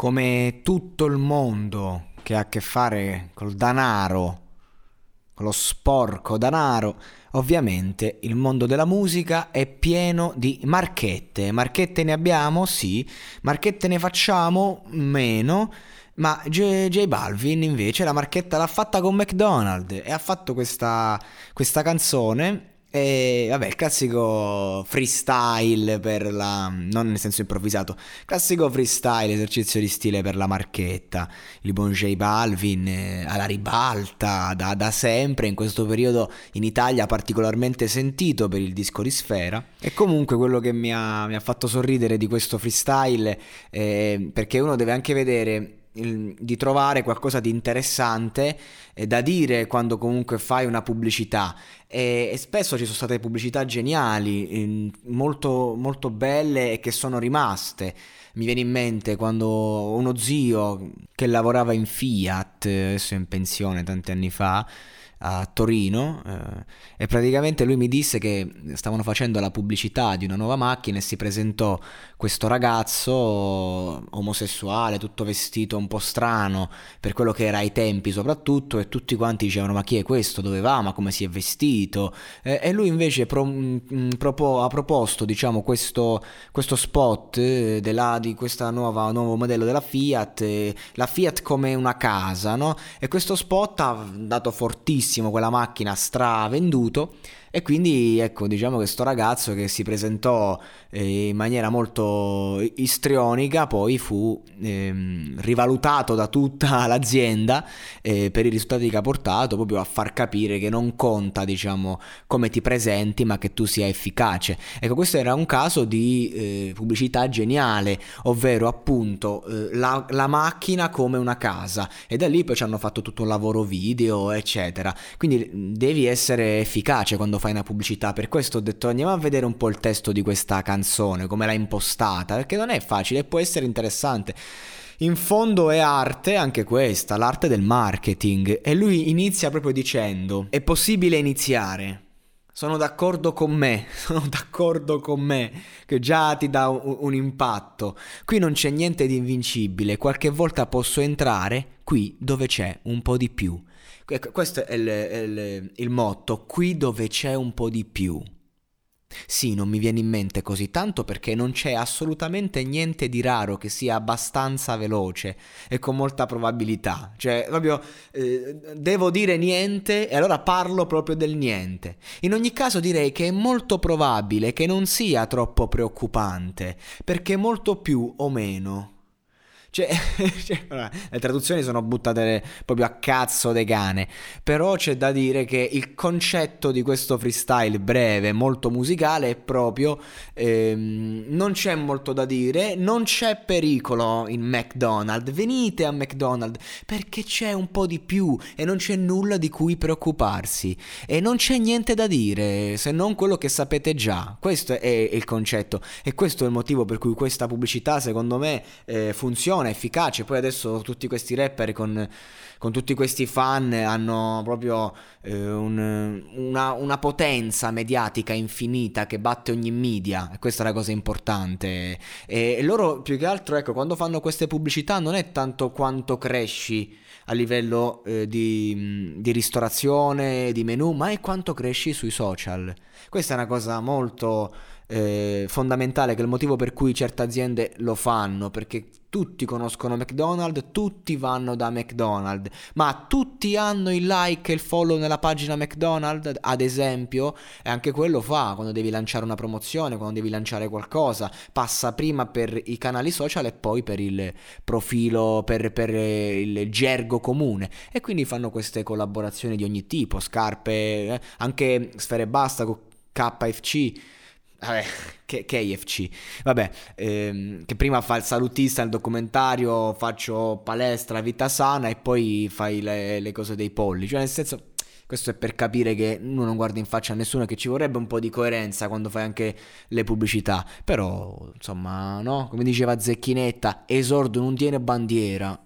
come tutto il mondo che ha a che fare col danaro, con lo sporco danaro, ovviamente il mondo della musica è pieno di marchette. Marchette ne abbiamo? Sì. Marchette ne facciamo? Meno. Ma J, J Balvin invece la marchetta l'ha fatta con McDonald's e ha fatto questa, questa canzone e vabbè, il classico freestyle per la. non nel senso improvvisato, classico freestyle, esercizio di stile per la marchetta. Il buon J Balvin eh, alla ribalta da, da, sempre, in questo periodo in Italia particolarmente sentito per il disco di Sfera. E comunque quello che mi ha, mi ha fatto sorridere di questo freestyle, eh, perché uno deve anche vedere di trovare qualcosa di interessante eh, da dire quando comunque fai una pubblicità e, spesso ci sono state pubblicità geniali, molto, molto belle e che sono rimaste. Mi viene in mente quando uno zio che lavorava in Fiat, adesso è in pensione tanti anni fa, a Torino eh, e praticamente lui mi disse che stavano facendo la pubblicità di una nuova macchina e si presentò questo ragazzo omosessuale, tutto vestito un po' strano per quello che era ai tempi soprattutto e tutti quanti dicevano ma chi è questo, dove va, ma come si è vestito? Eh, e lui invece pro, mh, mm, propo, ha proposto diciamo questo, questo spot eh, della, di questo nuovo modello della Fiat, eh, la Fiat come una casa no? e questo spot ha dato fortissimo benissimo quella macchina stravenduto e quindi ecco, diciamo che sto ragazzo che si presentò eh, in maniera molto istrionica poi fu eh, rivalutato da tutta l'azienda eh, per i risultati che ha portato, proprio a far capire che non conta, diciamo, come ti presenti, ma che tu sia efficace. Ecco, questo era un caso di eh, pubblicità geniale, ovvero appunto eh, la, la macchina come una casa e da lì poi ci hanno fatto tutto un lavoro video, eccetera. Quindi devi essere efficace quando fai una pubblicità. Per questo ho detto andiamo a vedere un po' il testo di questa canzone, come l'ha impostata, perché non è facile, può essere interessante. In fondo è arte anche questa, l'arte del marketing. E lui inizia proprio dicendo: È possibile iniziare. Sono d'accordo con me, sono d'accordo con me, che già ti dà un, un, impatto. Qui non c'è niente di invincibile, qualche volta posso entrare qui dove c'è un po' di più. Ecco, questo è il, il, il motto, qui dove c'è un po' di più. Sì, non mi viene in mente così tanto perché non c'è assolutamente niente di raro che sia abbastanza veloce e con molta probabilità. Cioè, proprio eh, devo dire niente e allora parlo proprio del niente. In ogni caso direi che è molto probabile che non sia troppo preoccupante, perché molto più o meno cioè, cioè, le traduzioni sono buttate proprio a cazzo de cane. Però c'è da dire che il concetto di questo freestyle breve, molto musicale, è proprio ehm, non c'è molto da dire, non c'è pericolo in McDonald's. Venite a McDonald's perché c'è un po' di più e non c'è nulla di cui preoccuparsi. E non c'è niente da dire se non quello che sapete già. Questo è il concetto. E questo è il motivo per cui questa pubblicità, secondo me, eh, funziona funziona, è efficace. Poi adesso tutti questi rapper con, con tutti questi fan hanno proprio eh, un, una, una, potenza mediatica infinita che batte ogni media. Questa è la cosa importante. E, e loro più che altro, ecco, quando fanno queste pubblicità non è tanto quanto cresci a livello eh, di, di, ristorazione, di menu, ma è quanto cresci sui social. Questa è una cosa molto eh, fondamentale, che è il motivo per cui certe aziende lo fanno, perché tutti conoscono McDonald's, tutti vanno da McDonald's, ma tutti hanno il like e il follow nella pagina McDonald's, ad esempio, e anche quello fa quando devi lanciare una promozione, quando devi lanciare qualcosa, passa prima per i canali social e poi per il profilo, per, per il gergo comune, e quindi fanno queste collaborazioni di ogni tipo, scarpe, eh, anche Sfere Basta, KFC, Vabbè, che, IFC. Vabbè, ehm, che prima fa il salutista nel documentario, faccio palestra, vita sana e poi fai le, le cose dei polli. Cioè, nel senso, questo è per capire che uno non guarda in faccia a nessuno, che ci vorrebbe un po' di coerenza quando fai anche le pubblicità. Però, insomma, no? Come diceva Zecchinetta, esordio non tiene bandiera.